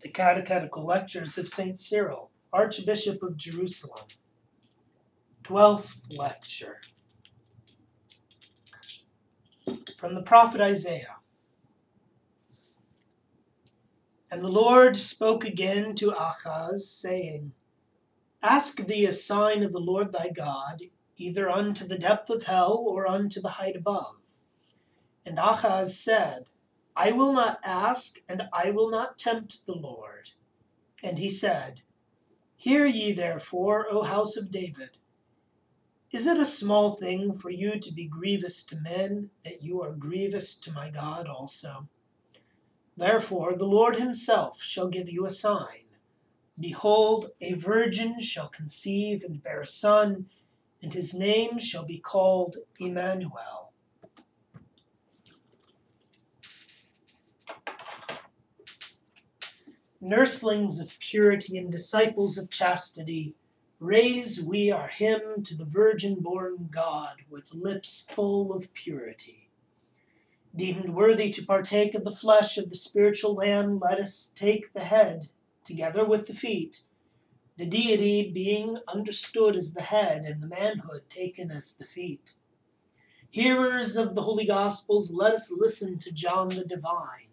The Catechetical Lectures of St. Cyril, Archbishop of Jerusalem. Twelfth Lecture. From the Prophet Isaiah. And the Lord spoke again to Ahaz, saying, Ask thee a sign of the Lord thy God, either unto the depth of hell, or unto the height above. And Ahaz said, I will not ask, and I will not tempt the Lord. And he said, Hear ye therefore, O house of David. Is it a small thing for you to be grievous to men, that you are grievous to my God also? Therefore the Lord himself shall give you a sign. Behold, a virgin shall conceive and bear a son, and his name shall be called Emmanuel. Nurslings of purity and disciples of chastity, raise we our hymn to the virgin born God with lips full of purity. Deemed worthy to partake of the flesh of the spiritual Lamb, let us take the head together with the feet, the deity being understood as the head and the manhood taken as the feet. Hearers of the holy Gospels, let us listen to John the Divine.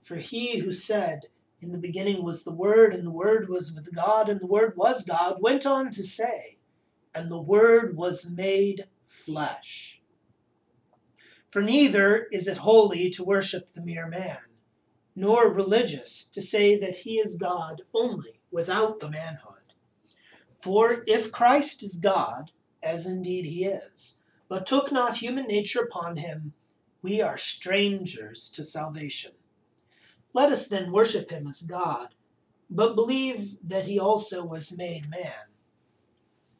For he who said, in the beginning was the Word, and the Word was with God, and the Word was God, went on to say, And the Word was made flesh. For neither is it holy to worship the mere man, nor religious to say that he is God only without the manhood. For if Christ is God, as indeed he is, but took not human nature upon him, we are strangers to salvation. Let us then worship him as God, but believe that he also was made man.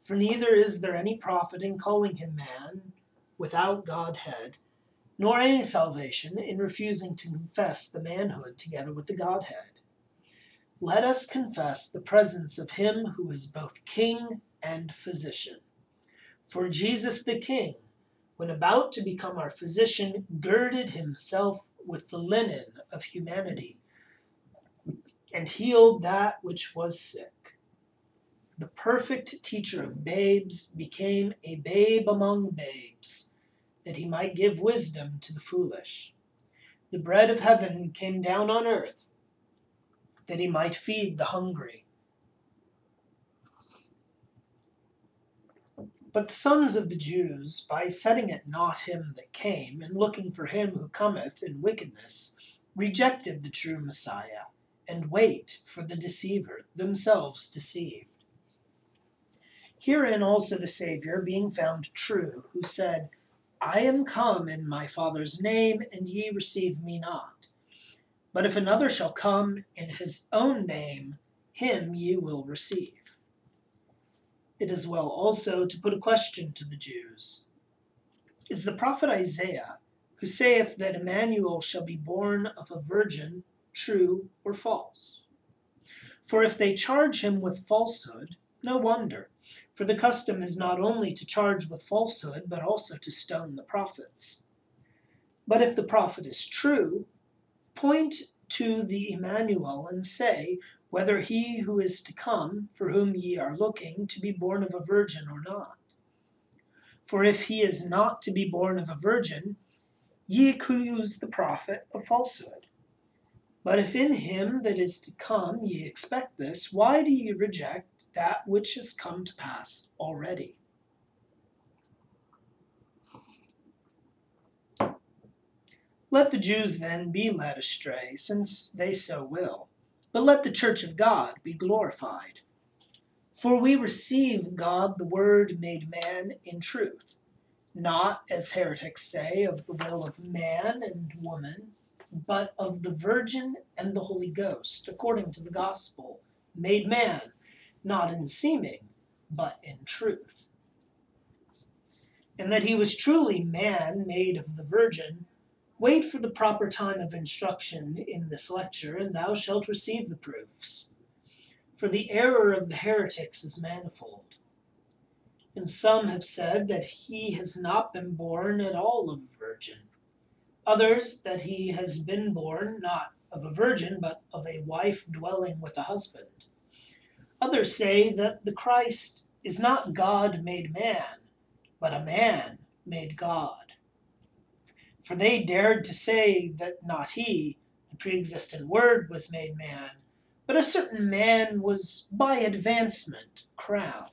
For neither is there any profit in calling him man without Godhead, nor any salvation in refusing to confess the manhood together with the Godhead. Let us confess the presence of him who is both King and physician. For Jesus the King, when about to become our physician, girded himself with the linen of humanity, and healed that which was sick. The perfect teacher of babes became a babe among babes, that he might give wisdom to the foolish. The bread of heaven came down on earth, that he might feed the hungry. But the sons of the Jews, by setting at naught him that came, and looking for him who cometh in wickedness, rejected the true Messiah, and wait for the deceiver, themselves deceived. Herein also the Saviour, being found true, who said, I am come in my Father's name, and ye receive me not. But if another shall come in his own name, him ye will receive it is well also to put a question to the Jews. Is the prophet Isaiah, who saith that Emmanuel shall be born of a virgin, true or false? For if they charge him with falsehood, no wonder, for the custom is not only to charge with falsehood, but also to stone the prophets. But if the prophet is true, point to the Emmanuel and say, whether he who is to come, for whom ye are looking, to be born of a virgin or not. For if he is not to be born of a virgin, ye accuse the prophet of falsehood. But if in him that is to come ye expect this, why do ye reject that which has come to pass already? Let the Jews then be led astray, since they so will but let the church of God be glorified. For we receive God the Word made man in truth, not, as heretics say, of the will of man and woman, but of the Virgin and the Holy Ghost, according to the gospel, made man, not in seeming, but in truth. And that he was truly man made of the Virgin Wait for the proper time of instruction in this lecture, and thou shalt receive the proofs. For the error of the heretics is manifold. And some have said that he has not been born at all of a virgin, others that he has been born not of a virgin, but of a wife dwelling with a husband. Others say that the Christ is not God made man, but a man made God. For they dared to say that not he, the pre existent Word, was made man, but a certain man was by advancement crowned.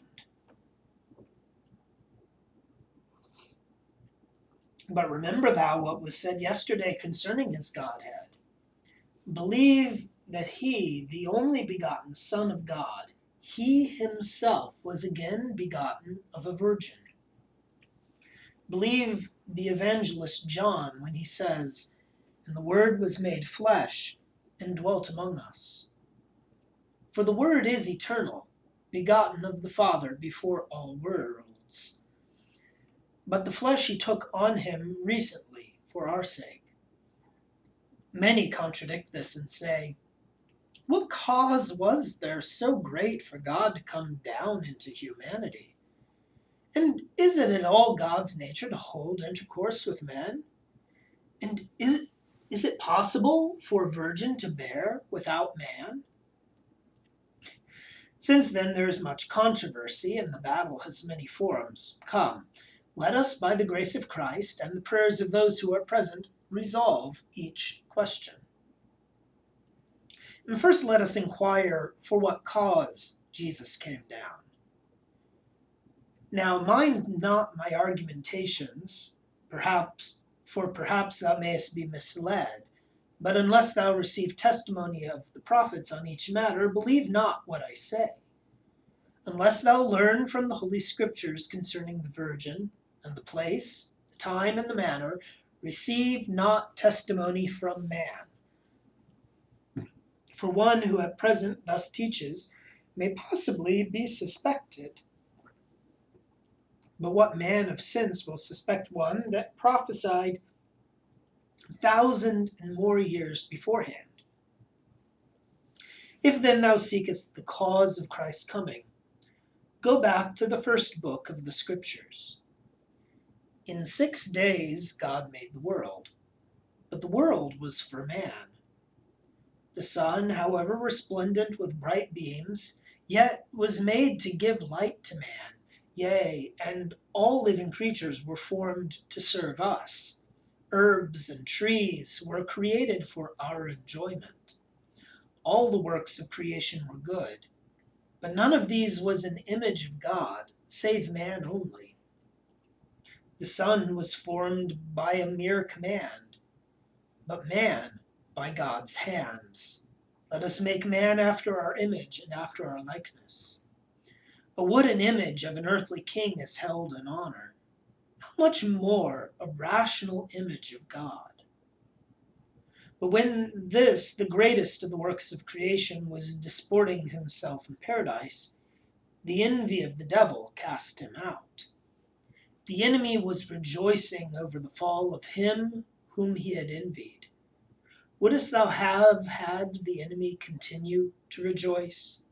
But remember thou what was said yesterday concerning his Godhead. Believe that he, the only begotten Son of God, he himself was again begotten of a virgin. Believe the evangelist John when he says, And the Word was made flesh and dwelt among us. For the Word is eternal, begotten of the Father before all worlds but the flesh he took on him recently for our sake. Many contradict this and say, What cause was there so great for God to come down into humanity? And is it at all God's nature to hold intercourse with men? And is it, is it possible for a virgin to bear without man? Since then there is much controversy, and the battle has many forms. Come, let us, by the grace of Christ and the prayers of those who are present, resolve each question. And first, let us inquire for what cause Jesus came down. Now, mind not my argumentations, perhaps, for perhaps thou mayest be misled. But unless thou receive testimony of the prophets on each matter, believe not what I say. Unless thou learn from the Holy Scriptures concerning the Virgin, and the place, the time, and the manner, receive not testimony from man. For one who at present thus teaches may possibly be suspected. But what man of sense will suspect one that prophesied a thousand and more years beforehand? If then thou seekest the cause of Christ's coming, go back to the first book of the Scriptures. In six days God made the world, but the world was for man. The sun, however resplendent with bright beams, yet was made to give light to man, yea, and all living creatures were formed to serve us. Herbs and trees were created for our enjoyment. All the works of creation were good, but none of these was an image of God, save man only. The sun was formed by a mere command, but man by God's hands. Let us make man after our image and after our likeness. A wooden image of an earthly king is held in honor. How much more a rational image of God? But when this, the greatest of the works of creation, was disporting himself in paradise, the envy of the devil cast him out. The enemy was rejoicing over the fall of him whom he had envied. Wouldst thou have had the enemy continue to rejoice?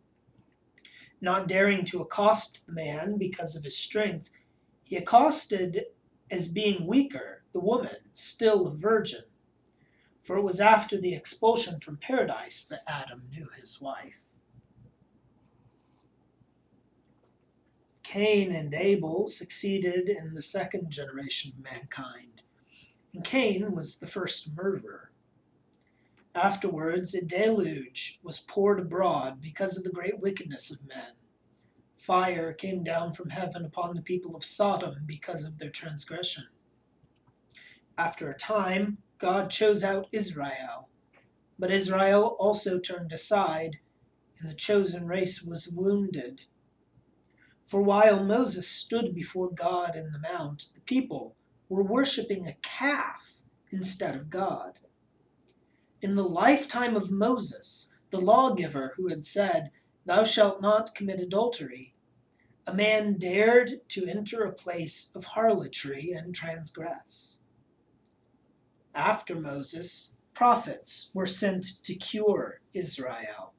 Not daring to accost the man because of his strength, he accosted as being weaker the woman, still a virgin. For it was after the expulsion from paradise that Adam knew his wife. Cain and Abel succeeded in the second generation of mankind, and Cain was the first murderer. Afterwards, a deluge was poured abroad because of the great wickedness of men. Fire came down from heaven upon the people of Sodom because of their transgression. After a time, God chose out Israel, but Israel also turned aside, and the chosen race was wounded for while Moses stood before God in the mount, the people were worshiping a calf instead of God. In the lifetime of Moses, the lawgiver who had said, Thou shalt not commit adultery, a man dared to enter a place of harlotry and transgress. After Moses, prophets were sent to cure Israel.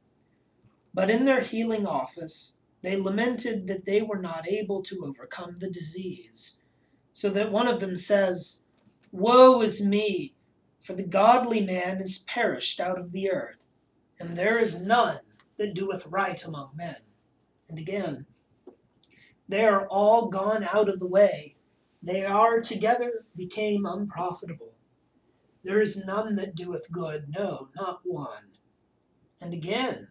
But in their healing office, they lamented that they were not able to overcome the disease, so that one of them says, Woe is me! For the godly man is perished out of the earth, and there is none that doeth right among men. And again, they are all gone out of the way, they are together became unprofitable. There is none that doeth good, no, not one. And again,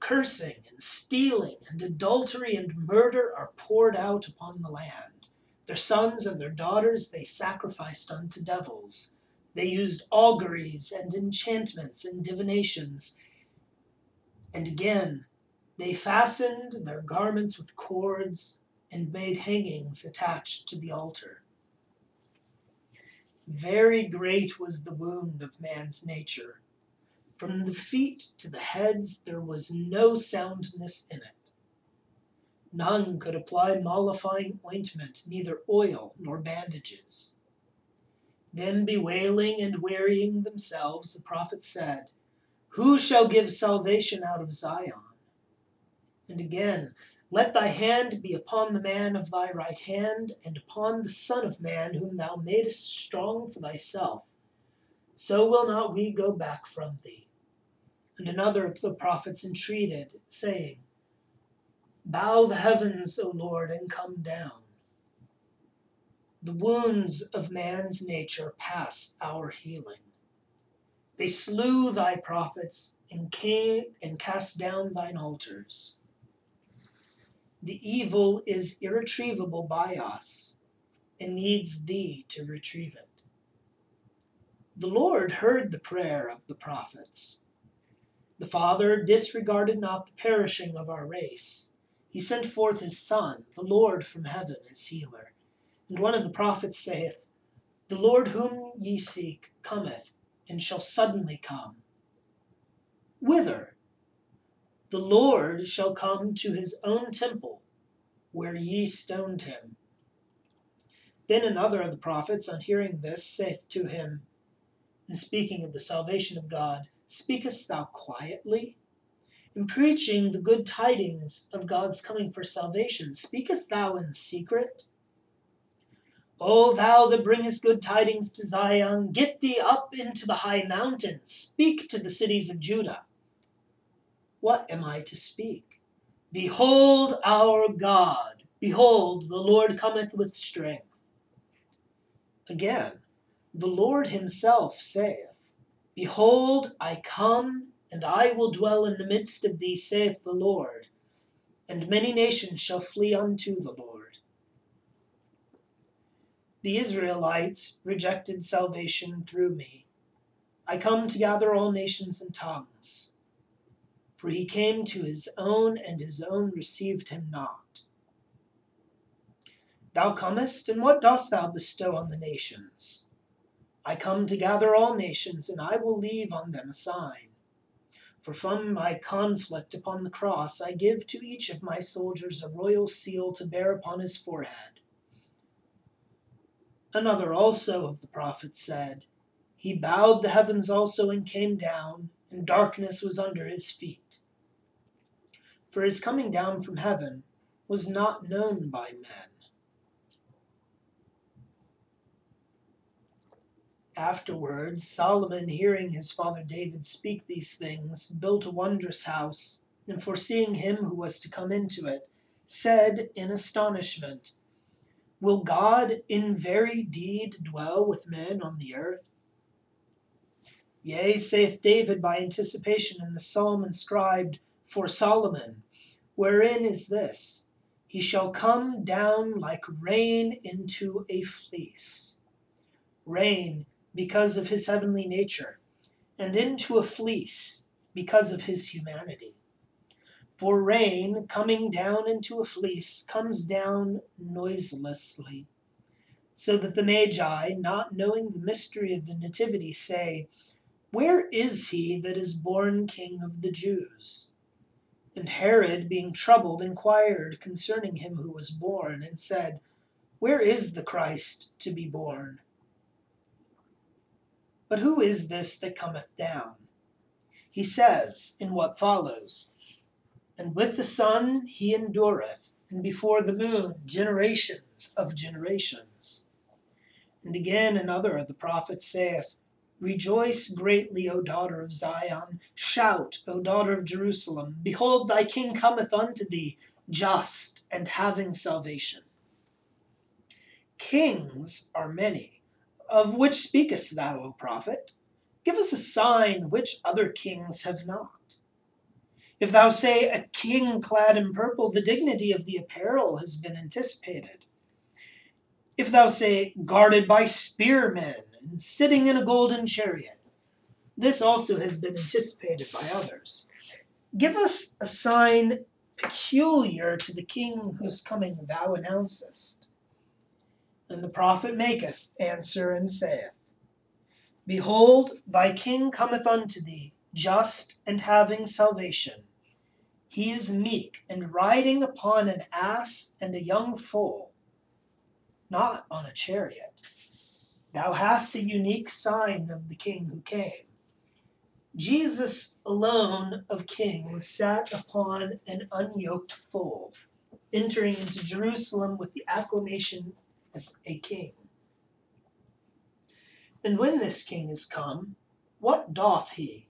cursing and stealing and adultery and murder are poured out upon the land. Their sons and their daughters they sacrificed unto devils. They used auguries and enchantments and divinations. And again, they fastened their garments with cords and made hangings attached to the altar. Very great was the wound of man's nature. From the feet to the heads there was no soundness in it. None could apply mollifying ointment, neither oil nor bandages. Then, bewailing and wearying themselves, the prophet said, Who shall give salvation out of Zion? And again, let thy hand be upon the man of thy right hand, and upon the Son of Man, whom thou madest strong for thyself. So will not we go back from thee. And another of the prophets entreated, saying, Bow the heavens, O Lord, and come down. The wounds of man's nature pass our healing. They slew thy prophets and came and cast down thine altars. The evil is irretrievable by us and needs thee to retrieve it. The Lord heard the prayer of the prophets. The Father disregarded not the perishing of our race. He sent forth his Son, the Lord from heaven, as healer. And one of the prophets saith, The Lord whom ye seek cometh, and shall suddenly come. Whither? The Lord shall come to his own temple, where ye stoned him. Then another of the prophets, on hearing this, saith to him, in speaking of the salvation of God, Speakest thou quietly? In preaching the good tidings of God's coming for salvation, speakest thou in secret? O thou that bringest good tidings to Zion, get thee up into the high mountains, speak to the cities of Judah. What am I to speak? Behold our God, behold, the Lord cometh with strength. Again, the Lord himself saith, Behold, I come, and I will dwell in the midst of thee, saith the Lord, and many nations shall flee unto the Lord. The Israelites rejected salvation through me. I come to gather all nations and tongues. For he came to his own, and his own received him not. Thou comest, and what dost thou bestow on the nations? I come to gather all nations, and I will leave on them a sign. For from my conflict upon the cross I give to each of my soldiers a royal seal to bear upon his forehead. Another also of the prophets said, He bowed the heavens also and came down, and darkness was under his feet. For his coming down from heaven was not known by men. Afterwards, Solomon, hearing his father David speak these things, built a wondrous house, and foreseeing him who was to come into it, said in astonishment, Will God in very deed dwell with men on the earth? Yea, saith David by anticipation in the psalm inscribed for Solomon, wherein is this He shall come down like rain into a fleece. Rain, because of his heavenly nature, and into a fleece, because of his humanity. For rain, coming down into a fleece, comes down noiselessly so that the Magi, not knowing the mystery of the Nativity, say, where is he that is born King of the Jews? And Herod, being troubled, inquired concerning him who was born, and said, Where is the Christ to be born? But who is this that cometh down? He says in what follows, And with the sun he endureth, and before the moon generations of generations. And again another of the prophets saith, Rejoice greatly, O daughter of Zion. Shout, O daughter of Jerusalem. Behold, thy king cometh unto thee, just and having salvation. Kings are many. Of which speakest thou, O prophet? Give us a sign which other kings have not. If thou say a king clad in purple, the dignity of the apparel has been anticipated. If thou say guarded by spearmen and sitting in a golden chariot, this also has been anticipated by others. Give us a sign peculiar to the king whose coming thou announcest. And the prophet maketh answer and saith, Behold, thy king cometh unto thee, just and having salvation. He is meek and riding upon an ass and a young foal, not on a chariot. Thou hast a unique sign of the king who came. Jesus alone of kings sat upon an unyoked foal, entering into Jerusalem with the acclamation as a king. And when this king is come, what doth he?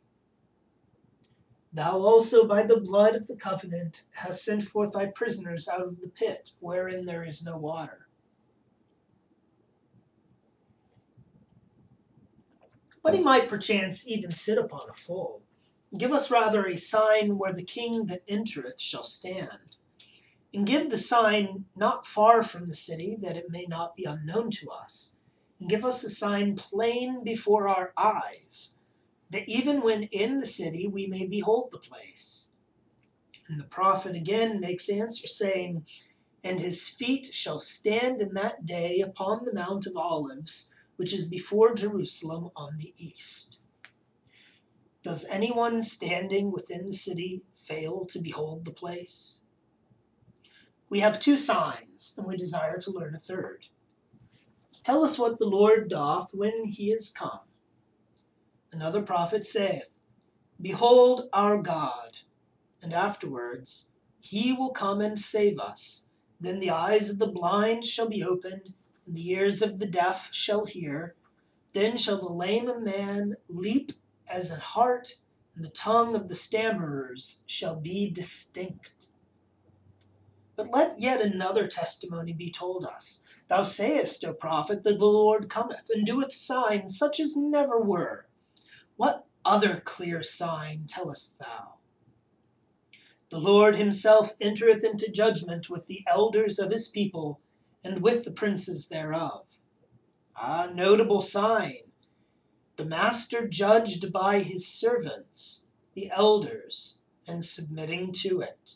Thou also by the blood of the covenant hast sent forth thy prisoners out of the pit, wherein there is no water. But he might perchance even sit upon a foal. Give us rather a sign where the king that entereth shall stand. And give the sign not far from the city, that it may not be unknown to us. And give us the sign plain before our eyes, that even when in the city we may behold the place. And the prophet again makes answer, saying, And his feet shall stand in that day upon the Mount of Olives, which is before Jerusalem on the east. Does anyone standing within the city fail to behold the place? We have two signs, and we desire to learn a third. Tell us what the Lord doth when he is come. Another prophet saith, Behold our God, and afterwards, He will come and save us. Then the eyes of the blind shall be opened, and the ears of the deaf shall hear. Then shall the lame man leap as an hart, and the tongue of the stammerers shall be distinct. But let yet another testimony be told us. Thou sayest, O prophet, that the Lord cometh, and doeth signs such as never were. What other clear sign tellest thou? The Lord himself entereth into judgment with the elders of his people, and with the princes thereof. Ah, notable sign! The Master judged by his servants, the elders, and submitting to it.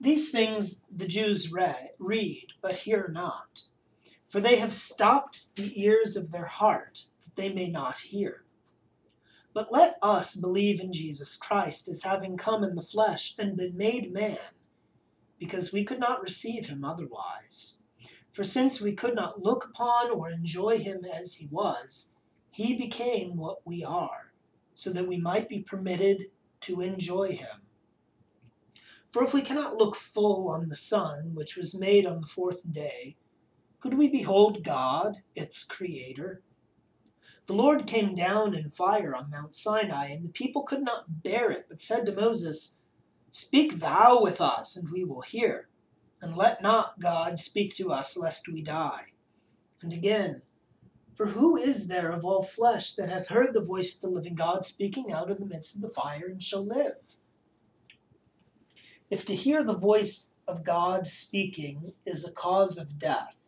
These things the Jews read, read, but hear not, for they have stopped the ears of their heart, they may not hear. But let us believe in Jesus Christ as having come in the flesh and been made man, because we could not receive him otherwise. For since we could not look upon or enjoy him as he was, he became what we are, so that we might be permitted to enjoy him. For if we cannot look full on the sun, which was made on the fourth day, could we behold God, its creator? The Lord came down in fire on Mount Sinai, and the people could not bear it, but said to Moses, Speak thou with us, and we will hear, and let not God speak to us, lest we die. And again, For who is there of all flesh that hath heard the voice of the living God speaking out of the midst of the fire, and shall live? If to hear the voice of God speaking is a cause of death,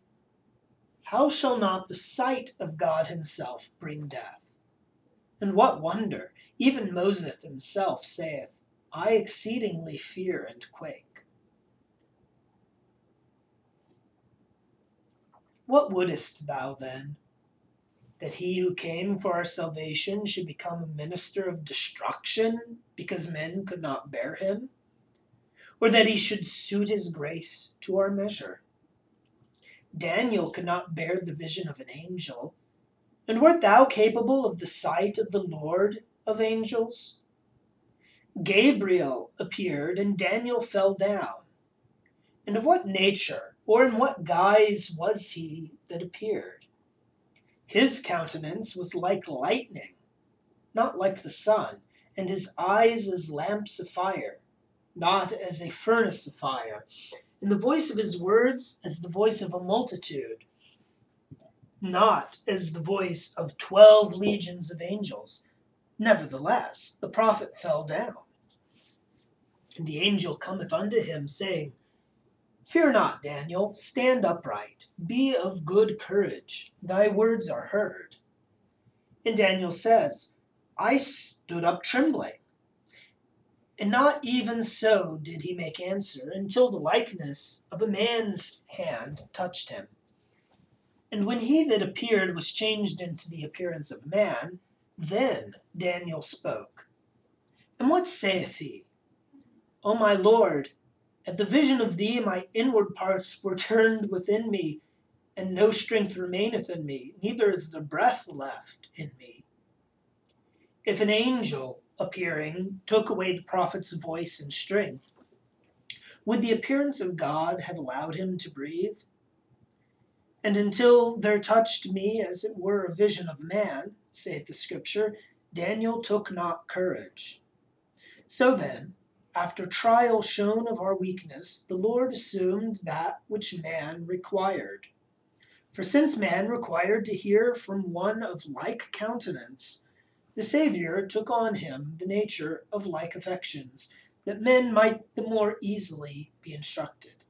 how shall not the sight of God himself bring death? And what wonder, even Moses himself saith, I exceedingly fear and quake. What wouldest thou then? That he who came for our salvation should become a minister of destruction because men could not bear him? or that he should suit his grace to our measure. Daniel could not bear the vision of an angel. And wert thou capable of the sight of the Lord of angels? Gabriel appeared, and Daniel fell down. And of what nature or in what guise was he that appeared? His countenance was like lightning, not like the sun, and his eyes as lamps of fire, not as a furnace of fire, and the voice of his words as the voice of a multitude, not as the voice of twelve legions of angels. Nevertheless, the prophet fell down. And the angel cometh unto him, saying, Fear not, Daniel, stand upright, be of good courage, thy words are heard. And Daniel says, I stood up trembling. And not even so did he make answer until the likeness of a man's hand touched him. And when he that appeared was changed into the appearance of man, then Daniel spoke. And what saith he? O my Lord, at the vision of thee my inward parts were turned within me, and no strength remaineth in me, neither is there breath left in me. If an angel appearing took away the prophet's voice and strength, would the appearance of God have allowed him to breathe? And until there touched me as it were a vision of man, saith the Scripture, Daniel took not courage. So then, after trial shown of our weakness, the Lord assumed that which man required. For since man required to hear from one of like countenance, the Saviour took on him the nature of like affections, that men might the more easily be instructed.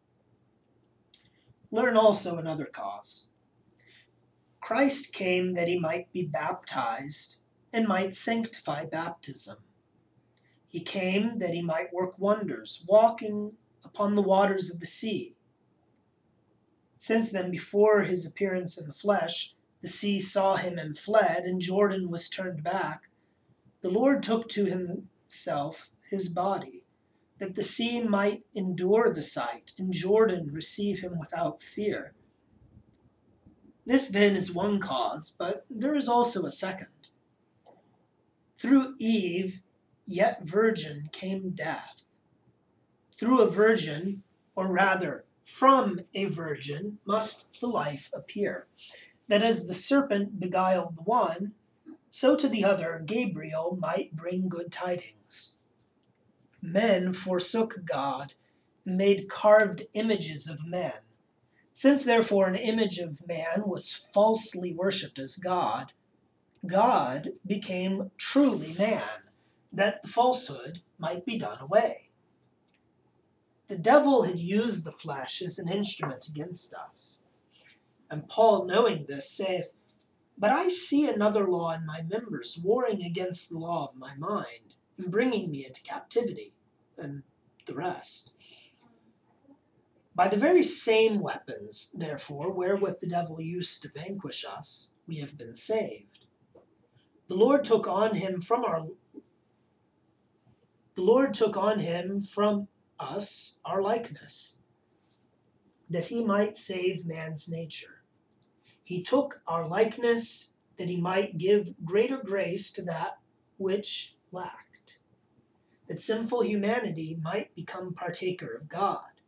Learn also another cause. Christ came that he might be baptized and might sanctify baptism. He came that he might work wonders, walking upon the waters of the sea. Since then, before his appearance in the flesh, the sea saw him and fled, and Jordan was turned back. The Lord took to himself his body, that the sea might endure the sight, and Jordan receive him without fear. This then is one cause, but there is also a second. Through Eve, yet virgin, came death. Through a virgin, or rather, from a virgin, must the life appear that as the serpent beguiled the one, so to the other Gabriel might bring good tidings. Men forsook God, made carved images of men. Since therefore an image of man was falsely worshipped as God, God became truly man, that the falsehood might be done away. The devil had used the flesh as an instrument against us. And Paul, knowing this, saith, But I see another law in my members, warring against the law of my mind, and bringing me into captivity, and the rest. By the very same weapons, therefore, wherewith the devil used to vanquish us, we have been saved. The Lord took on him from our the Lord took on him from us our likeness, that he might save man's nature. He took our likeness that he might give greater grace to that which lacked, that sinful humanity might become partaker of God.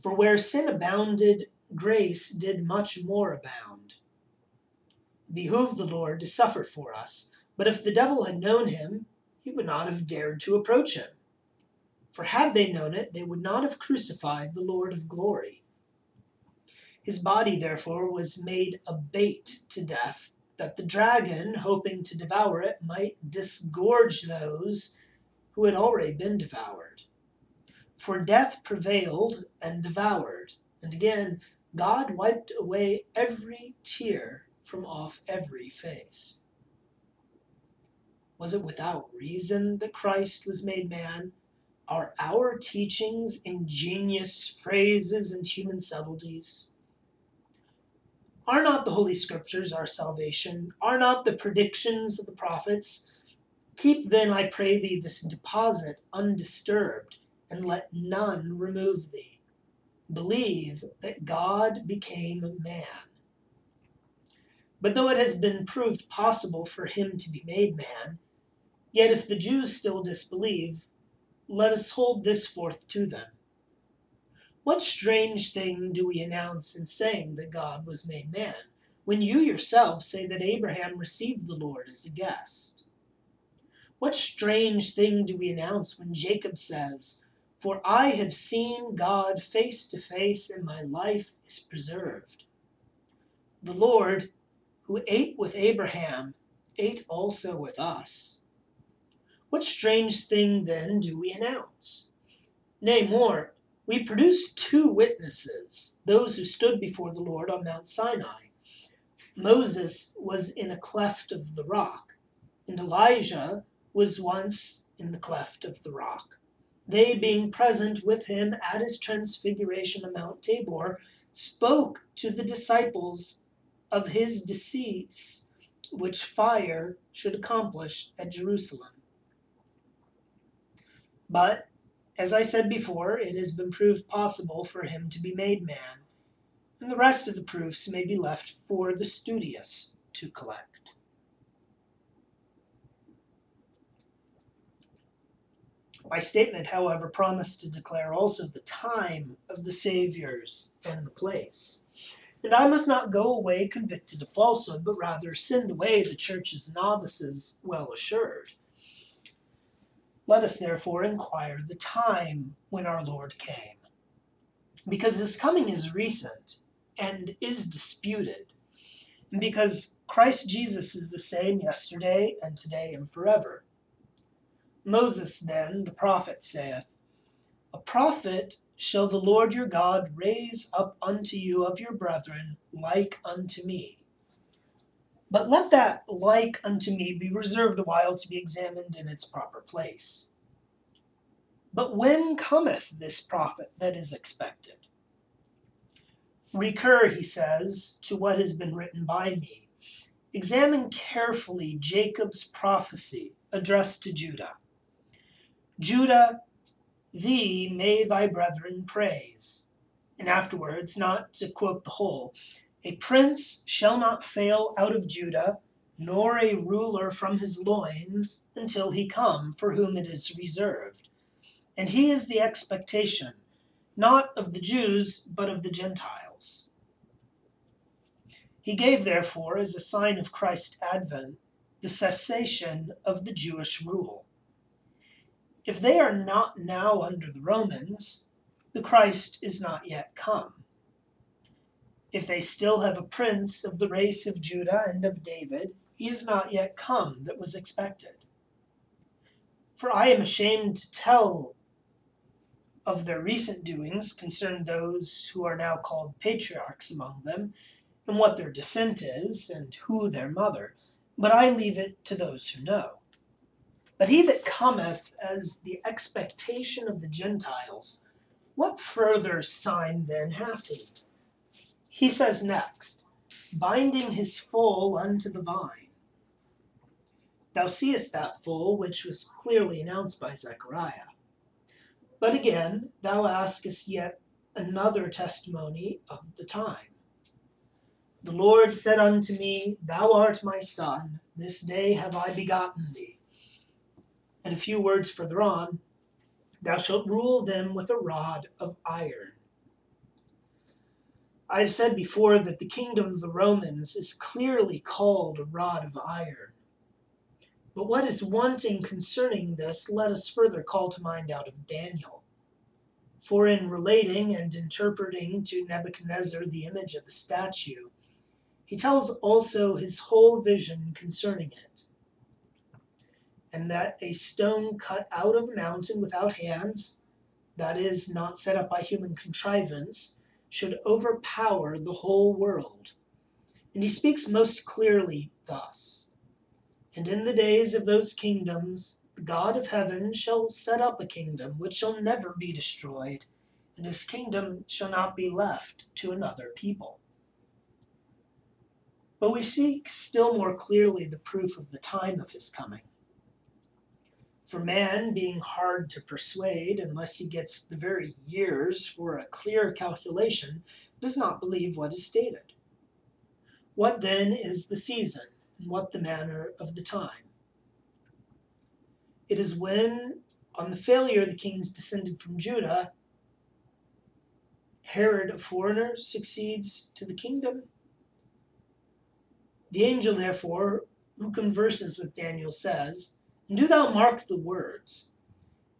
For where sin abounded, grace did much more abound. Behooved the Lord to suffer for us, but if the devil had known him, he would not have dared to approach him. For had they known it, they would not have crucified the Lord of glory. His body, therefore, was made a bait to death, that the dragon, hoping to devour it, might disgorge those who had already been devoured. For death prevailed and devoured, and again God wiped away every tear from off every face. Was it without reason that Christ was made man? Are our teachings ingenious phrases and human subtleties? Are not the Holy Scriptures our salvation? Are not the predictions of the prophets? Keep then, I pray thee, this deposit undisturbed, and let none remove thee. Believe that God became man. But though it has been proved possible for him to be made man, yet if the Jews still disbelieve, let us hold this forth to them. What strange thing do we announce in saying that God was made man? when you yourselves say that Abraham received the Lord as a guest? What strange thing do we announce when Jacob says, For I have seen God face to face, and my life is preserved? The Lord, who ate with Abraham, ate also with us. What strange thing then do we announce? Nay, more, we produce two witnesses, those who stood before the Lord on Mount Sinai. Moses was in a cleft of the rock, and Elijah was once in the cleft of the rock. They, being present with him at his transfiguration on Mount Tabor, spoke to the disciples of his decease, which fire should accomplish at Jerusalem. But, as I said before, it has been proved possible for him to be made man, and the rest of the proofs may be left for the studious to collect. My statement, however, promised to declare also the time of the Saviours and the place. And I must not go away convicted of falsehood, but rather send away the church's novices well assured. Let us therefore inquire the time when our Lord came. Because his coming is recent and is disputed, and because Christ Jesus is the same yesterday and today and forever. Moses then, the prophet, saith, A prophet shall the Lord your God raise up unto you of your brethren like unto me. But let that like unto me be reserved a while to be examined in its proper place. But when cometh this prophet that is expected? Recur, he says, to what has been written by me. Examine carefully Jacob's prophecy addressed to Judah. Judah, thee may thy brethren praise. And afterwards, not to quote the whole, a prince shall not fail out of Judah, nor a ruler from his loins, until he come, for whom it is reserved. And he is the expectation, not of the Jews, but of the Gentiles. He gave, therefore, as a sign of Christ's advent, the cessation of the Jewish rule. If they are not now under the Romans, the Christ is not yet come. If they still have a prince of the race of Judah and of David, he is not yet come that was expected. For I am ashamed to tell of their recent doings concern those who are now called patriarchs among them, and what their descent is, and who their mother, but I leave it to those who know. But he that cometh as the expectation of the Gentiles, what further sign then hath he? He says next, binding his foal unto the vine. Thou seest that foal which was clearly announced by Zechariah. But again, thou askest yet another testimony of the time. The Lord said unto me, Thou art my son, this day have I begotten thee. And a few words further on, Thou shalt rule them with a rod of iron. I have said before that the kingdom of the Romans is clearly called a rod of iron. But what is wanting concerning this, let us further call to mind out of Daniel. For in relating and interpreting to Nebuchadnezzar the image of the statue, he tells also his whole vision concerning it. And that a stone cut out of a mountain without hands, that is, not set up by human contrivance, should overpower the whole world. And he speaks most clearly thus And in the days of those kingdoms, the God of heaven shall set up a kingdom which shall never be destroyed, and his kingdom shall not be left to another people. But we seek still more clearly the proof of the time of his coming. For man, being hard to persuade, unless he gets the very years for a clear calculation, does not believe what is stated. What then is the season, and what the manner of the time? It is when, on the failure of the kings descended from Judah, Herod a foreigner succeeds to the kingdom, The angel, therefore, who converses with Daniel says, do thou mark the words,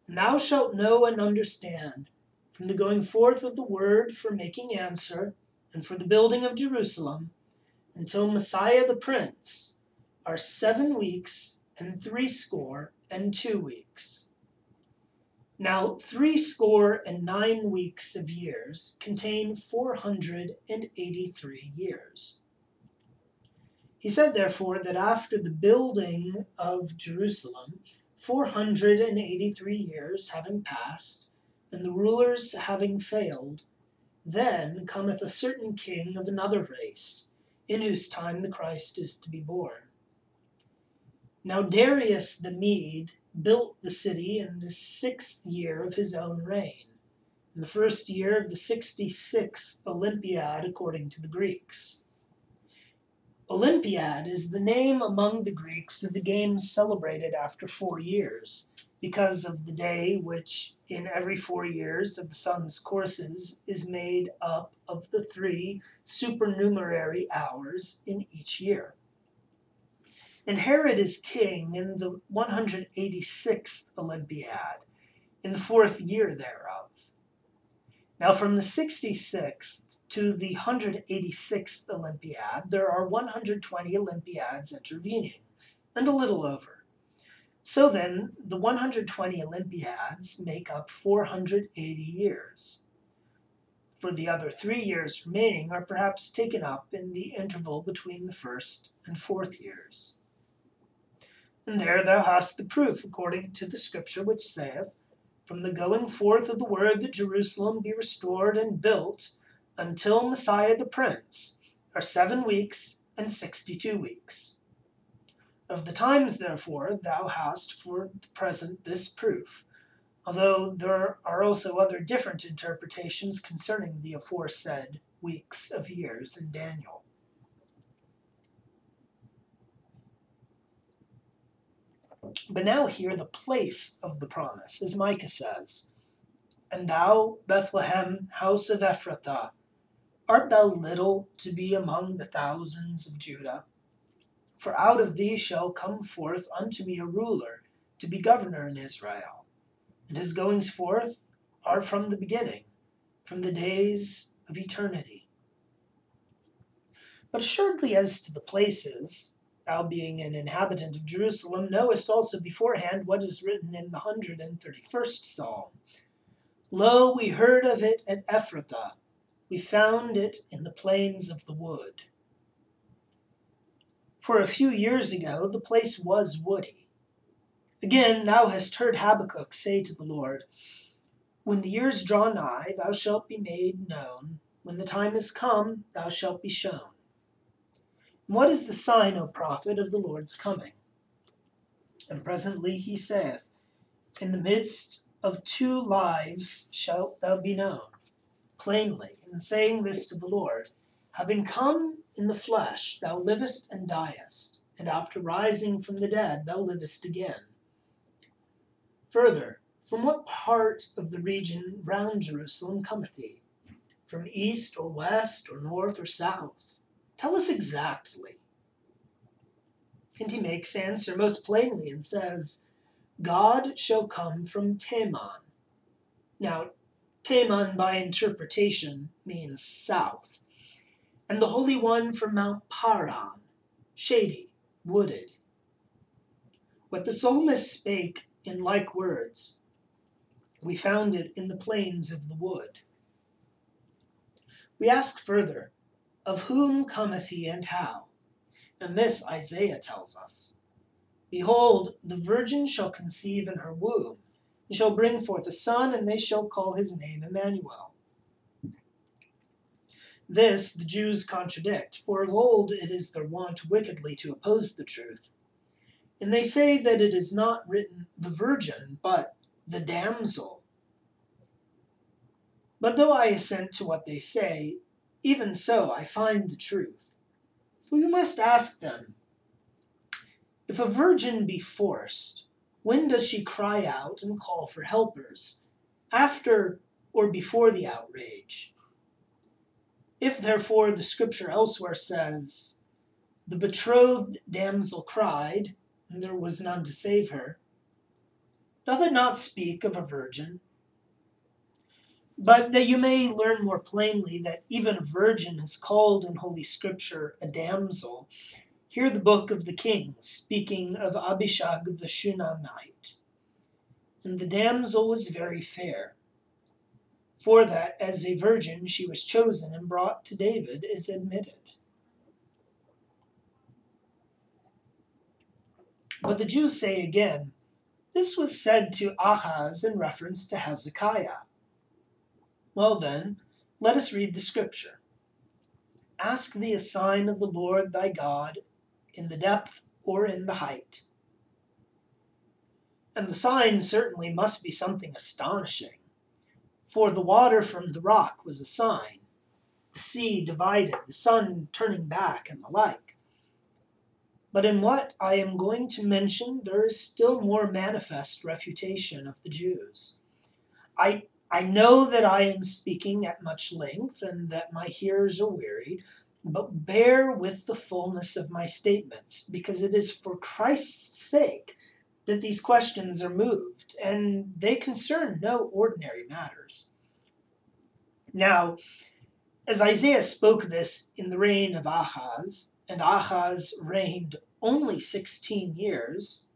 and thou shalt know and understand, from the going forth of the word for making answer, and for the building of Jerusalem, until Messiah the Prince, are seven weeks and threescore and two weeks. Now, threescore and nine weeks of years contain four hundred and eighty three years. He said, therefore, that after the building of Jerusalem, four hundred and eighty three years having passed, and the rulers having failed, then cometh a certain king of another race, in whose time the Christ is to be born. Now Darius the Mede built the city in the sixth year of his own reign, in the first year of the sixty sixth Olympiad according to the Greeks. Olympiad is the name among the Greeks of the games celebrated after four years, because of the day which, in every four years of the sun's courses, is made up of the three supernumerary hours in each year. And Herod is king in the 186th Olympiad, in the fourth year thereof. Now, from the 66th to the 186th Olympiad, there are 120 Olympiads intervening, and a little over. So then, the 120 Olympiads make up 480 years. For the other three years remaining are perhaps taken up in the interval between the first and fourth years. And there thou hast the proof according to the scripture which saith, From the going forth of the word that Jerusalem be restored and built, until Messiah the Prince, are seven weeks and sixty two weeks. Of the times, therefore, thou hast for the present this proof, although there are also other different interpretations concerning the aforesaid weeks of years in Daniel. But now hear the place of the promise, as Micah says, And thou, Bethlehem, house of Ephrathah, Art thou little to be among the thousands of Judah? For out of thee shall come forth unto me a ruler to be governor in Israel. And his goings forth are from the beginning, from the days of eternity. But assuredly as to the places, thou being an inhabitant of Jerusalem, knowest also beforehand what is written in the hundred and thirty first Psalm. Lo, we heard of it at Ephrathah we found it in the plains of the wood. For a few years ago the place was woody. Again, thou hast heard Habakkuk say to the Lord, When the years draw nigh, thou shalt be made known. When the time is come, thou shalt be shown. And what is the sign, O prophet, of the Lord's coming? And presently he saith, In the midst of two lives shalt thou be known plainly in saying this to the Lord Having come in the flesh, thou livest and diest, and after rising from the dead, thou livest again. Further, from what part of the region round Jerusalem cometh he? From east or west or north or south? Tell us exactly. And he makes answer most plainly and says, God shall come from Teman. Now, Teman by interpretation means south, and the Holy One from Mount Paran, shady, wooded. What the psalmist spake in like words, we found it in the plains of the wood. We ask further, of whom cometh he and how? And this Isaiah tells us Behold, the virgin shall conceive in her womb and shall bring forth a son, and they shall call his name Emmanuel. This the Jews contradict, for of old it is their wont wickedly to oppose the truth. And they say that it is not written the virgin, but the damsel. But though I assent to what they say, even so I find the truth. For you must ask them if a virgin be forced, when does she cry out and call for helpers? After or before the outrage? If therefore the scripture elsewhere says, the betrothed damsel cried, and there was none to save her, doth it not speak of a virgin? But that you may learn more plainly that even a virgin is called in Holy Scripture a damsel, hear the book of the Kings, speaking of Abishag the Shunammite. And the damsel was very fair, for that as a virgin she was chosen and brought to David is admitted. But the Jews say again, this was said to Ahaz in reference to Hezekiah. Well then, let us read the scripture. Ask thee a sign of the Lord thy God in the depth or in the height. And the sign certainly must be something astonishing, for the water from the rock was a sign, the sea divided, the sun turning back, and the like. But in what I am going to mention, there is still more manifest refutation of the Jews. I I know that I am speaking at much length and that my hearers are wearied, but bear with the fullness of my statements, because it is for Christ's sake that these questions are moved, and they concern no ordinary matters. Now, as Isaiah spoke this in the reign of Ahaz, and Ahaz reigned only sixteen years,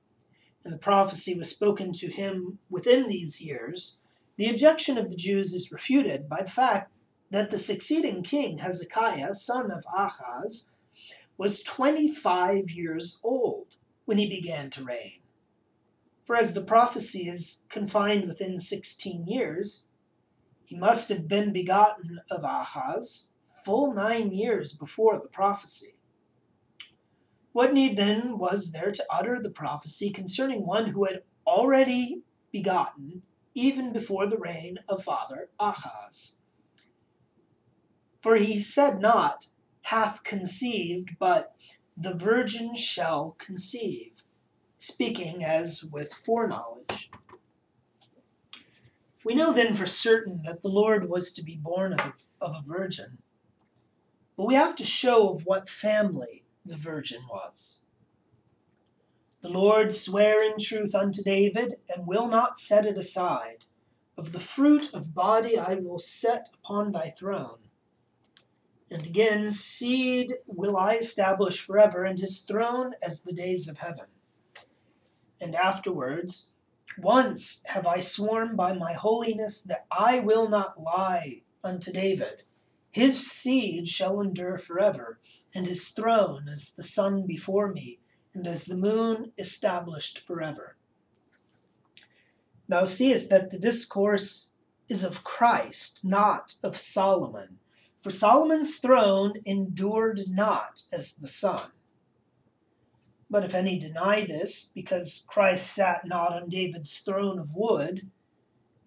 and the prophecy was spoken to him within these years, the objection of the Jews is refuted by the fact that the succeeding king, Hezekiah, son of Ahaz, was 25 years old when he began to reign. For as the prophecy is confined within 16 years, he must have been begotten of Ahaz full nine years before the prophecy. What need then was there to utter the prophecy concerning one who had already begotten even before the reign of Father Ahaz. For he said not, hath conceived, but the virgin shall conceive, speaking as with foreknowledge. We know then for certain that the Lord was to be born of, of a virgin, but we have to show of what family the virgin was. The Lord sware in truth unto David, and will not set it aside. Of the fruit of body I will set upon thy throne. And again, seed will I establish forever, and his throne as the days of heaven. And afterwards, once have I sworn by my holiness that I will not lie unto David. His seed shall endure forever, and his throne as the sun before me and as the moon established forever. Thou seest that the discourse is of Christ, not of Solomon. For Solomon's throne endured not as the sun. But if any deny this, because Christ sat not on David's throne of wood,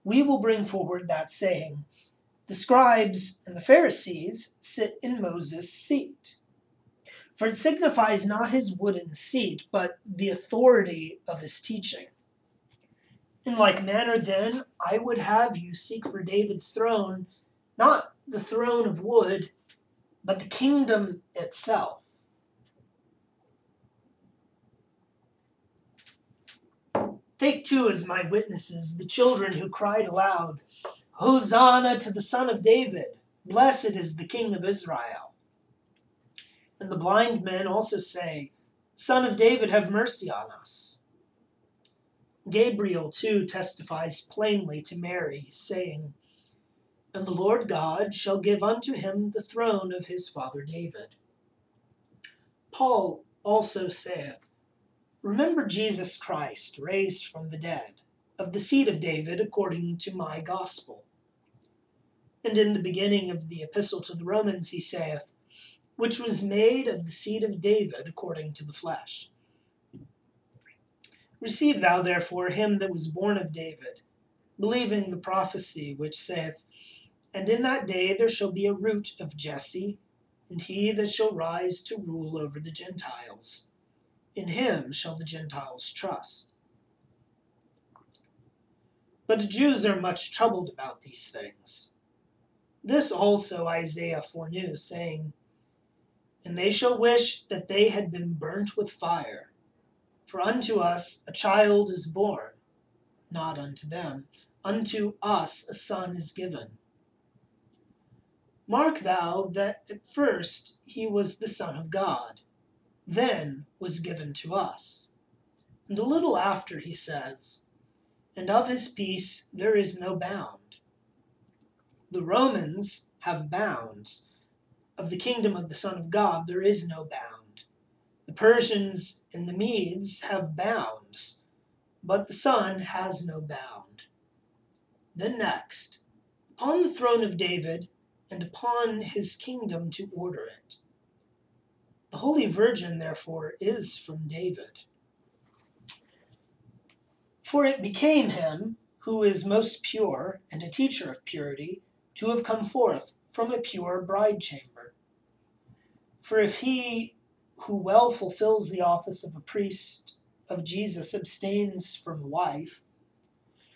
we will bring forward that saying The scribes and the Pharisees sit in Moses' seat. For it signifies not his wooden seat, but the authority of his teaching. In like manner, then, I would have you seek for David's throne, not the throne of wood, but the kingdom itself. Take too as my witnesses the children who cried aloud, Hosanna to the Son of David! Blessed is the King of Israel! And the blind men also say, Son of David, have mercy on us. Gabriel too testifies plainly to Mary, saying, And the Lord God shall give unto him the throne of his father David. Paul also saith, Remember Jesus Christ, raised from the dead, of the seed of David according to my gospel. And in the beginning of the epistle to the Romans he saith, which was made of the seed of David according to the flesh. Receive thou therefore him that was born of David, believing the prophecy which saith, And in that day there shall be a root of Jesse, and he that shall rise to rule over the Gentiles. In him shall the Gentiles trust. But the Jews are much troubled about these things. This also Isaiah foreknew, saying, and they shall wish that they had been burnt with fire. For unto us a child is born, not unto them, unto us a son is given. Mark thou that at first he was the Son of God, then was given to us. And a little after he says, And of his peace there is no bound. The Romans have bounds. Of the kingdom of the Son of God there is no bound. The Persians and the Medes have bounds, but the Son has no bound. Then next, upon the throne of David and upon his kingdom to order it. The Holy Virgin, therefore, is from David. For it became him, who is most pure and a teacher of purity, to have come forth from a pure bride chamber. For if he who well fulfills the office of a priest of Jesus abstains from wife,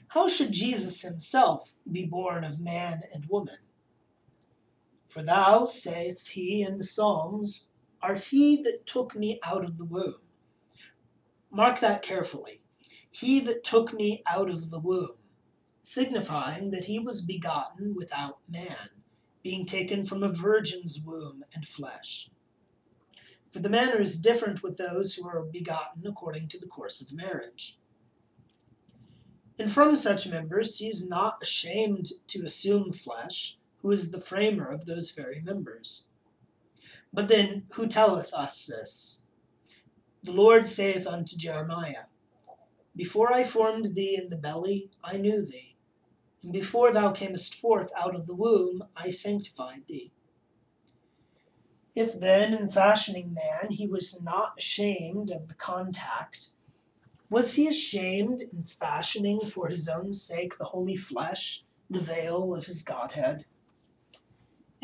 how should Jesus himself be born of man and woman? For thou, saith he in the Psalms, art he that took me out of the womb. Mark that carefully. He that took me out of the womb, signifying that he was begotten without man, being taken from a virgin's womb and flesh. For the manner is different with those who are begotten according to the course of marriage. And from such members he is not ashamed to assume flesh who is the framer of those very members. But then, who telleth us this? The Lord saith unto Jeremiah, Before I formed thee in the belly, I knew thee, and before thou camest forth out of the womb, I sanctified thee. If then, in fashioning man, he was not ashamed of the contact, was he ashamed in fashioning for his own sake the holy flesh, the veil of his Godhead?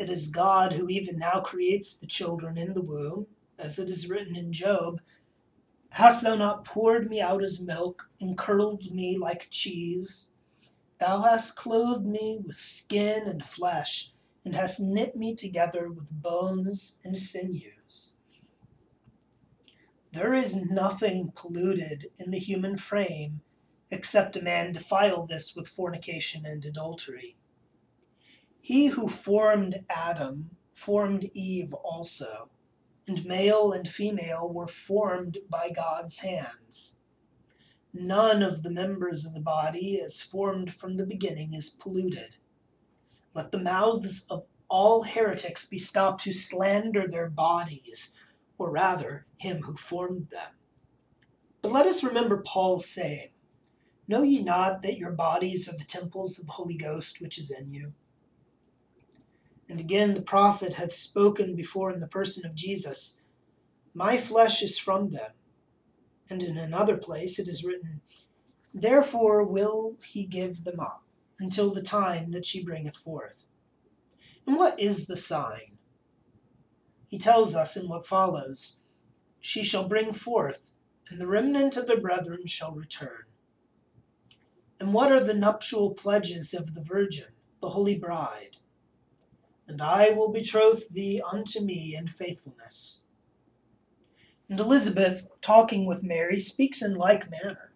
It is God who even now creates the children in the womb, as it is written in Job Hast thou not poured me out as milk, and curdled me like cheese? Thou hast clothed me with skin and flesh, and hast knit me together with bones and sinews. There is nothing polluted in the human frame except a man defile this with fornication and adultery. He who formed Adam formed Eve also, and male and female were formed by God's hands. None of the members of the body, as formed from the beginning, is polluted. Let the mouths of all heretics be stopped who slander their bodies, or rather, him who formed them. But let us remember Paul's saying Know ye not that your bodies are the temples of the Holy Ghost which is in you? And again, the prophet hath spoken before in the person of Jesus My flesh is from them. And in another place it is written, Therefore will he give them up until the time that she bringeth forth. And what is the sign? He tells us in what follows She shall bring forth, and the remnant of their brethren shall return. And what are the nuptial pledges of the Virgin, the holy bride? And I will betroth thee unto me in faithfulness. And Elizabeth, talking with Mary, speaks in like manner.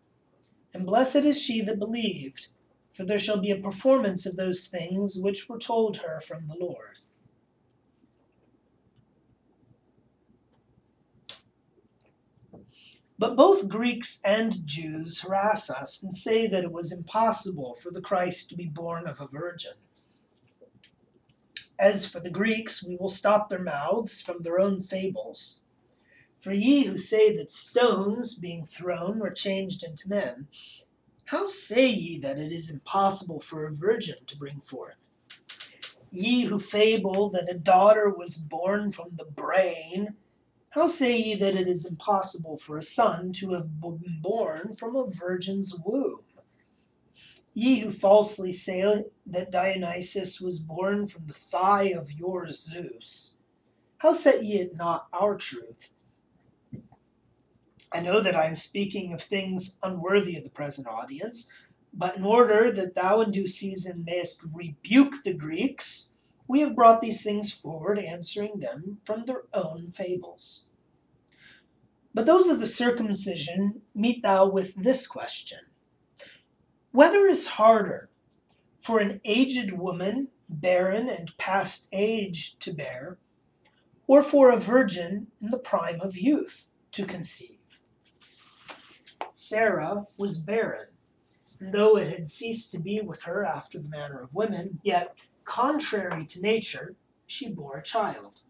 And blessed is she that believed, for there shall be a performance of those things which were told her from the Lord. But both Greeks and Jews harass us and say that it was impossible for the Christ to be born of a virgin. As for the Greeks, we will stop their mouths from their own fables. For ye who say that stones, being thrown, were changed into men, how say ye that it is impossible for a virgin to bring forth? Ye who fable that a daughter was born from the brain, how say ye that it is impossible for a son to have been born from a virgin's womb? Ye who falsely say that Dionysus was born from the thigh of your Zeus, how set ye it not our truth? I know that I am speaking of things unworthy of the present audience, but in order that thou in due season mayest rebuke the Greeks, we have brought these things forward, answering them from their own fables. But those of the circumcision meet thou with this question Whether is harder for an aged woman, barren and past age, to bear, or for a virgin in the prime of youth to conceive? Sarah was barren, and though it had ceased to be with her after the manner of women, yet contrary to nature, she bore a child.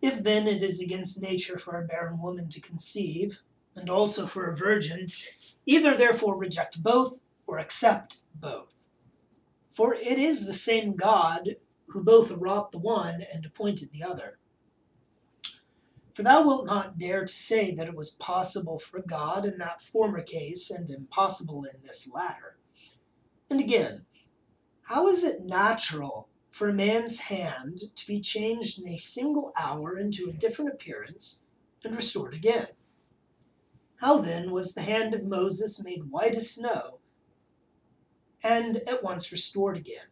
If then it is against nature for a barren woman to conceive, and also for a virgin, either therefore reject both or accept both. For it is the same God who both wrought the one and appointed the other. For thou wilt not dare to say that it was possible for God in that former case and impossible in this latter. And again, how is it natural for a man's hand to be changed in a single hour into a different appearance and restored again? How then was the hand of Moses made white as snow and at once restored again?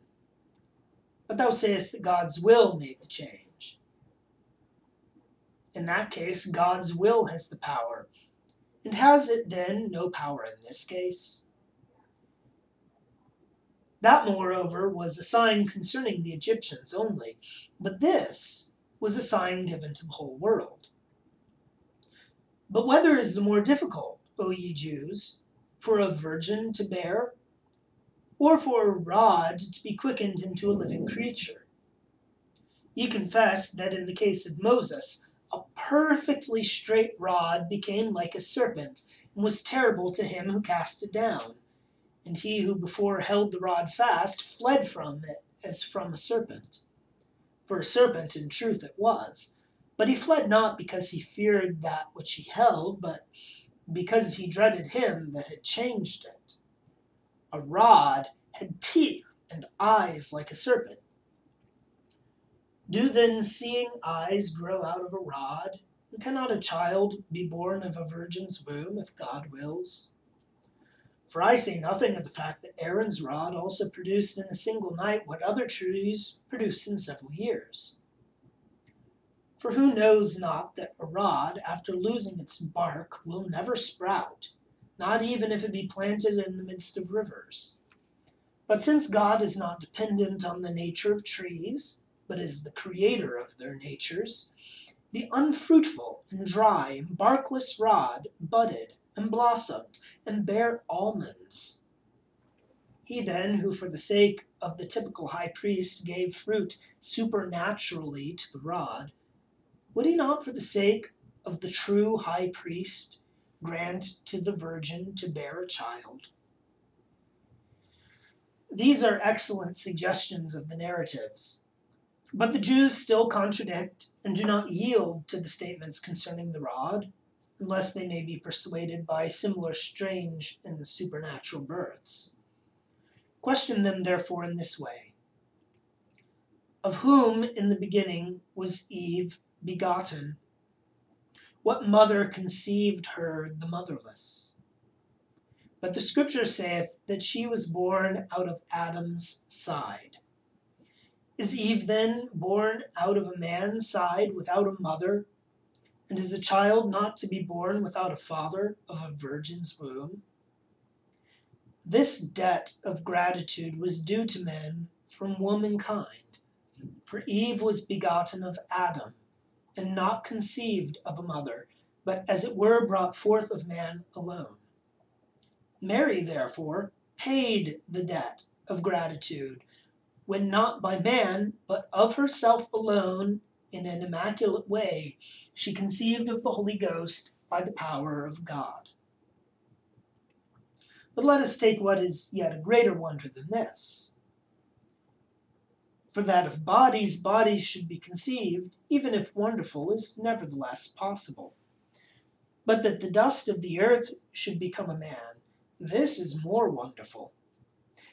But thou sayest that God's will made the change. In that case, God's will has the power. And has it then no power in this case? That, moreover, was a sign concerning the Egyptians only, but this was a sign given to the whole world. But whether is the more difficult, O ye Jews, for a virgin to bear, or for a rod to be quickened into a living creature? Ye confess that in the case of Moses, a perfectly straight rod became like a serpent, and was terrible to him who cast it down and he who before held the rod fast fled from it as from a serpent. For a serpent in truth it was, but he fled not because he feared that which he held, but because he dreaded him that had changed it. A rod had teeth and eyes like a serpent. Do then seeing eyes grow out of a rod? And cannot a child be born of a virgin's womb if God wills? For I say nothing of the fact that Aaron's rod also produced in a single night what other trees produce in several years. For who knows not that a rod, after losing its bark, will never sprout, not even if it be planted in the midst of rivers? But since God is not dependent on the nature of trees, but is the creator of their natures, the unfruitful and dry and barkless rod budded and blossomed and bare almonds. He then, who for the sake of the typical high priest gave fruit supernaturally to the rod, would he not for the sake of the true high priest grant to the virgin to bear a child? These are excellent suggestions of the narratives. But the Jews still contradict and do not yield to the statements concerning the rod, unless they may be persuaded by similar strange and supernatural births. Question them therefore in this way Of whom in the beginning was Eve begotten? What mother conceived her the motherless? But the scripture saith that she was born out of Adam's side. Is Eve then born out of a man's side without a mother? And is a child not to be born without a father of a virgin's womb? This debt of gratitude was due to men from womankind. For Eve was begotten of Adam, and not conceived of a mother, but as it were brought forth of man alone. Mary, therefore, paid the debt of gratitude, when not by man, but of herself alone in an immaculate way, she conceived of the Holy Ghost by the power of God. But let us take what is yet a greater wonder than this. For that of bodies, bodies should be conceived, even if wonderful, is nevertheless possible. But that the dust of the earth should become a man, this is more wonderful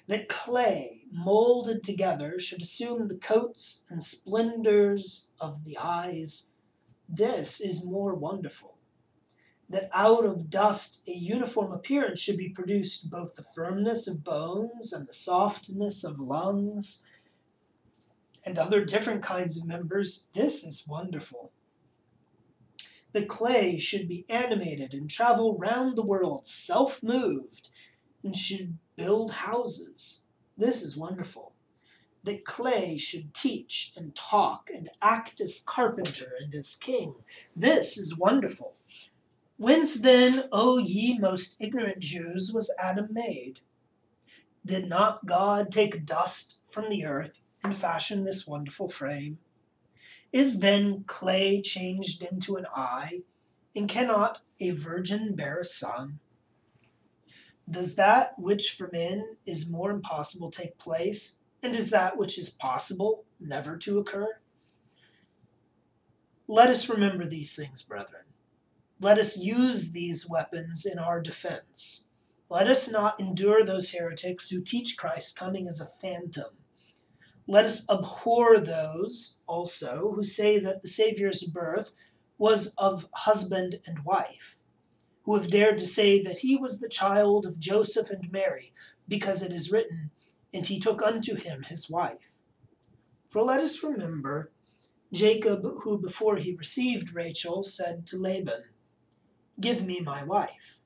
that clay molded together should assume the coats and splendors of the eyes, this is more wonderful. That out of dust a uniform appearance should be produced both the firmness of bones and the softness of lungs. And other different kinds of members, this is wonderful. The clay should be animated and travel round the world self moved and should build houses. This is wonderful. That clay should teach and talk and act as carpenter and as king. This is wonderful. Whence then, O ye most ignorant Jews, was Adam made? Did not God take dust from the earth and fashion this wonderful frame? Is then clay changed into an eye, and cannot a virgin bear a son? Does that which for men is more impossible take place, and is that which is possible never to occur? Let us remember these things, brethren. Let us use these weapons in our defense. Let us not endure those heretics who teach Christ coming as a phantom let us abhor those also who say that the Saviour's birth was of husband and wife, who have dared to say that he was the child of Joseph and Mary, because it is written, And he took unto him his wife. For let us remember Jacob, who before he received Rachel said to Laban, Give me my wife.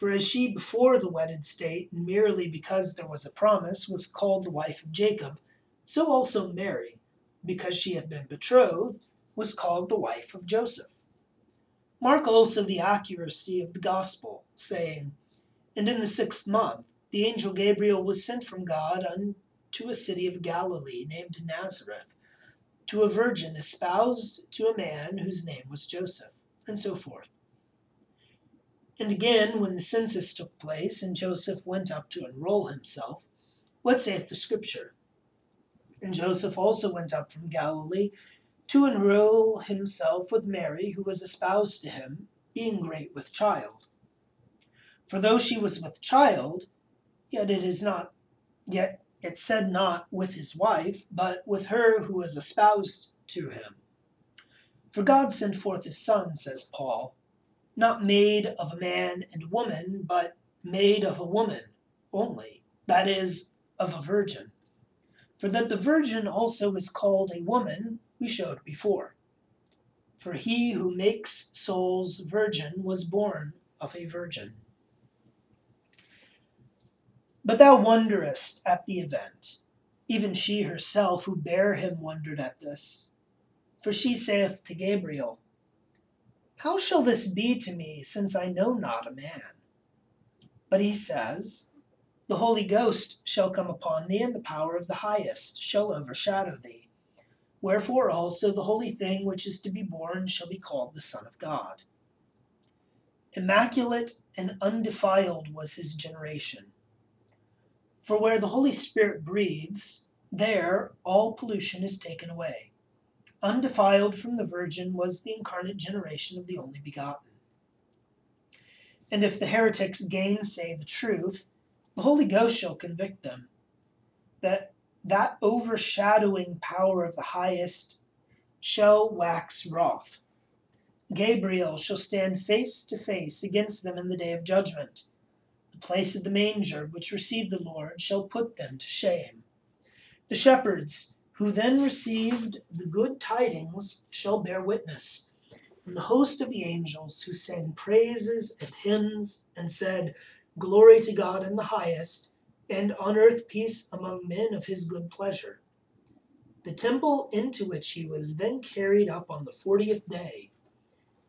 For as she before the wedded state, merely because there was a promise, was called the wife of Jacob, so also Mary, because she had been betrothed, was called the wife of Joseph. Mark also the accuracy of the gospel, saying, And in the sixth month the angel Gabriel was sent from God unto a city of Galilee named Nazareth, to a virgin espoused to a man whose name was Joseph, and so forth. And again, when the census took place, and Joseph went up to enroll himself, what saith the Scripture? And Joseph also went up from Galilee to enroll himself with Mary, who was espoused to him, being great with child. For though she was with child, yet it is not, yet it said not with his wife, but with her who was espoused to him. For God sent forth his Son, says Paul not made of a man and woman, but made of a woman only, that is, of a virgin. For that the virgin also is called a woman, we showed before. For he who makes souls virgin was born of a virgin. But thou wonderest at the event. Even she herself who bare him wondered at this. For she saith to Gabriel, how shall this be to me, since I know not a man? But he says, The Holy Ghost shall come upon thee, and the power of the highest shall overshadow thee. Wherefore also the holy thing which is to be born shall be called the Son of God. Immaculate and undefiled was his generation. For where the Holy Spirit breathes, there all pollution is taken away undefiled from the Virgin was the incarnate generation of the only begotten. And if the heretics gainsay the truth, the Holy Ghost shall convict them, that that overshadowing power of the highest shall wax wroth. Gabriel shall stand face to face against them in the day of judgment. The place of the manger which received the Lord shall put them to shame. The shepherds who then received the good tidings shall bear witness, and the host of the angels who sang praises and hymns and said, Glory to God in the highest, and on earth peace among men of his good pleasure. The temple into which he was then carried up on the fortieth day,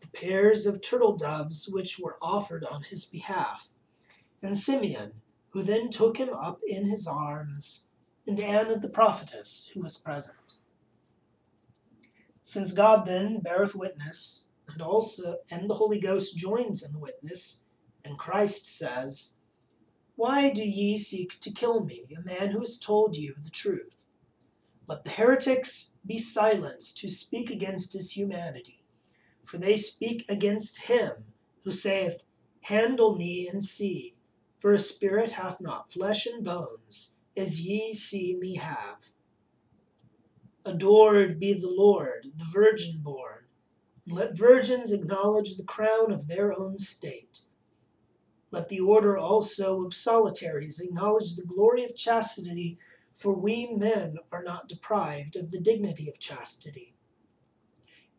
the pairs of turtle doves which were offered on his behalf, and Simeon, who then took him up in his arms and Anna the prophetess, who was present. Since God then beareth witness, and also and the Holy Ghost joins in the witness, and Christ says, Why do ye seek to kill me, a man who has told you the truth? Let the heretics be silenced who speak against his humanity, for they speak against him who saith, Handle me and see, for a spirit hath not flesh and bones, as ye see me have. Adored be the Lord, the virgin born. Let virgins acknowledge the crown of their own state. Let the order also of solitaries acknowledge the glory of chastity for we men are not deprived of the dignity of chastity.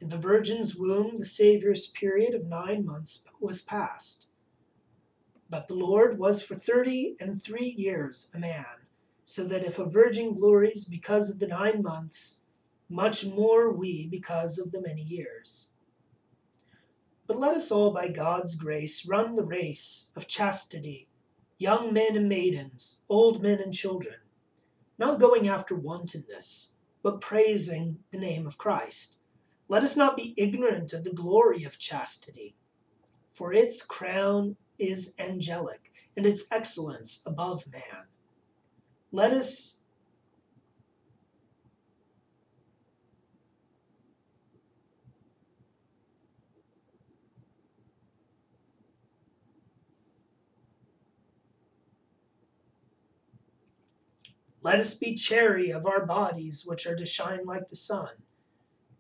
In the Virgin's womb, the Saviour's period of nine months was past. But the Lord was for thirty and three years a man, so that if a virgin glories because of the nine months, much more we because of the many years. But let us all by God's grace run the race of chastity, young men and maidens, old men and children, not going after wantonness, but praising the name of Christ. Let us not be ignorant of the glory of chastity, for its crown is angelic, and its excellence above man. Let us Let us be chary of our bodies, which are to shine like the sun.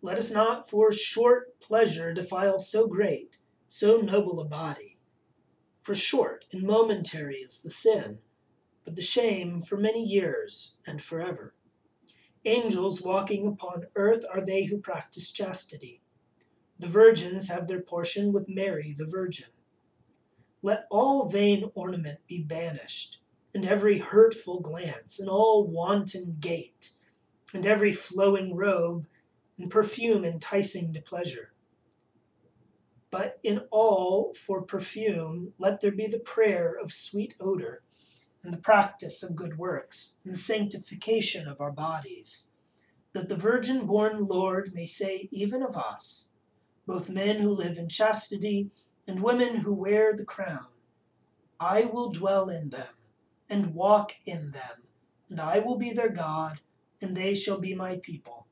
Let us not for short pleasure defile so great, so noble a body. For short and momentary is the sin, but the shame for many years and forever. Angels walking upon earth are they who practice chastity. The virgins have their portion with Mary the Virgin. Let all vain ornament be banished and every hurtful glance, and all wanton gait, and every flowing robe, and perfume enticing to pleasure. But in all for perfume let there be the prayer of sweet odor, and the practice of good works, and the sanctification of our bodies, that the virgin born Lord may say even of us, both men who live in chastity and women who wear the crown, I will dwell in them and walk in them, and I will be their God, and they shall be my people.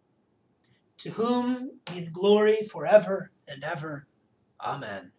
To whom be the glory for ever and ever. Amen.